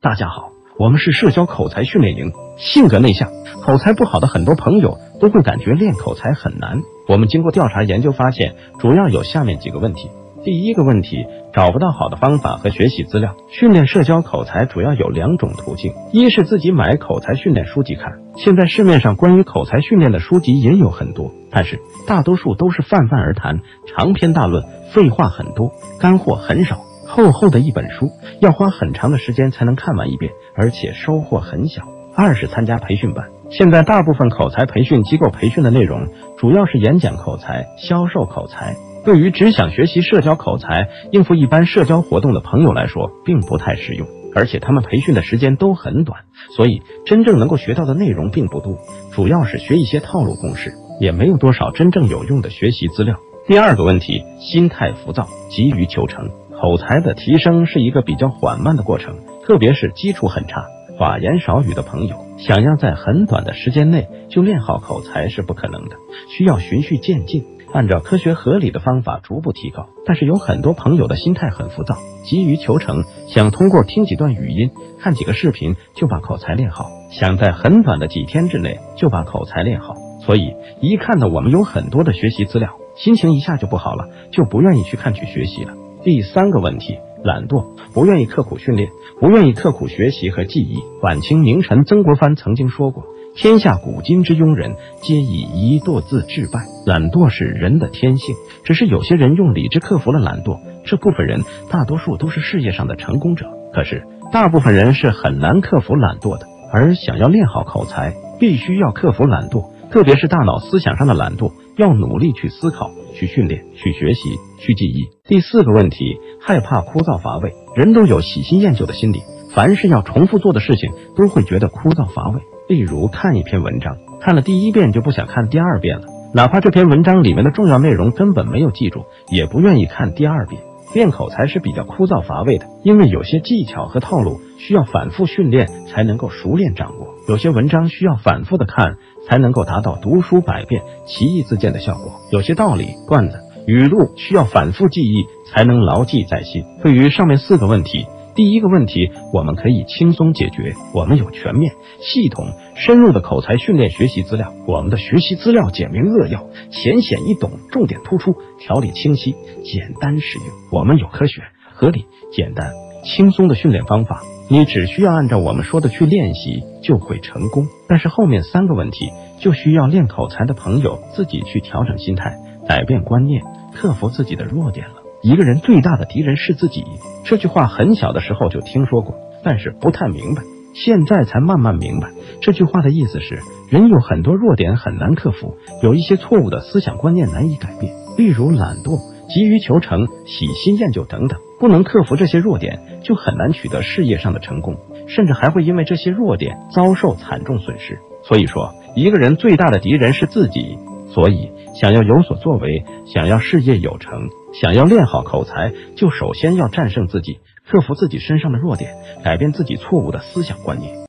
大家好，我们是社交口才训练营。性格内向、口才不好的很多朋友都会感觉练口才很难。我们经过调查研究发现，主要有下面几个问题。第一个问题，找不到好的方法和学习资料。训练社交口才主要有两种途径，一是自己买口才训练书籍看。现在市面上关于口才训练的书籍也有很多，但是大多数都是泛泛而谈、长篇大论，废话很多，干货很少。厚厚的一本书，要花很长的时间才能看完一遍，而且收获很小。二是参加培训班，现在大部分口才培训机构培训的内容主要是演讲口才、销售口才，对于只想学习社交口才、应付一般社交活动的朋友来说，并不太实用。而且他们培训的时间都很短，所以真正能够学到的内容并不多，主要是学一些套路公式，也没有多少真正有用的学习资料。第二个问题，心态浮躁，急于求成。口才的提升是一个比较缓慢的过程，特别是基础很差、寡言少语的朋友，想要在很短的时间内就练好口才是不可能的，需要循序渐进，按照科学合理的方法逐步提高。但是有很多朋友的心态很浮躁，急于求成，想通过听几段语音、看几个视频就把口才练好，想在很短的几天之内就把口才练好，所以一看到我们有很多的学习资料，心情一下就不好了，就不愿意去看去学习了。第三个问题，懒惰，不愿意刻苦训练，不愿意刻苦学习和记忆。晚清名臣曾国藩曾经说过：“天下古今之庸人，皆以一惰字致败。”懒惰是人的天性，只是有些人用理智克服了懒惰。这部分人大多数都是事业上的成功者，可是大部分人是很难克服懒惰的。而想要练好口才，必须要克服懒惰，特别是大脑思想上的懒惰，要努力去思考。去训练，去学习，去记忆。第四个问题，害怕枯燥乏味。人都有喜新厌旧的心理，凡是要重复做的事情，都会觉得枯燥乏味。例如看一篇文章，看了第一遍就不想看第二遍了，哪怕这篇文章里面的重要内容根本没有记住，也不愿意看第二遍。练口才是比较枯燥乏味的，因为有些技巧和套路需要反复训练才能够熟练掌握，有些文章需要反复的看。才能够达到读书百遍，其义自见的效果。有些道理、段子、语录需要反复记忆，才能牢记在心。对于上面四个问题，第一个问题我们可以轻松解决。我们有全面、系统、深入的口才训练学习资料。我们的学习资料简明扼要，浅显易懂，重点突出，条理清晰，简单实用。我们有科学、合理、简单、轻松的训练方法。你只需要按照我们说的去练习，就会成功。但是后面三个问题，就需要练口才的朋友自己去调整心态，改变观念，克服自己的弱点了。一个人最大的敌人是自己，这句话很小的时候就听说过，但是不太明白，现在才慢慢明白。这句话的意思是，人有很多弱点很难克服，有一些错误的思想观念难以改变，例如懒惰、急于求成、喜新厌旧等等。不能克服这些弱点，就很难取得事业上的成功，甚至还会因为这些弱点遭受惨重损失。所以说，一个人最大的敌人是自己。所以，想要有所作为，想要事业有成，想要练好口才，就首先要战胜自己，克服自己身上的弱点，改变自己错误的思想观念。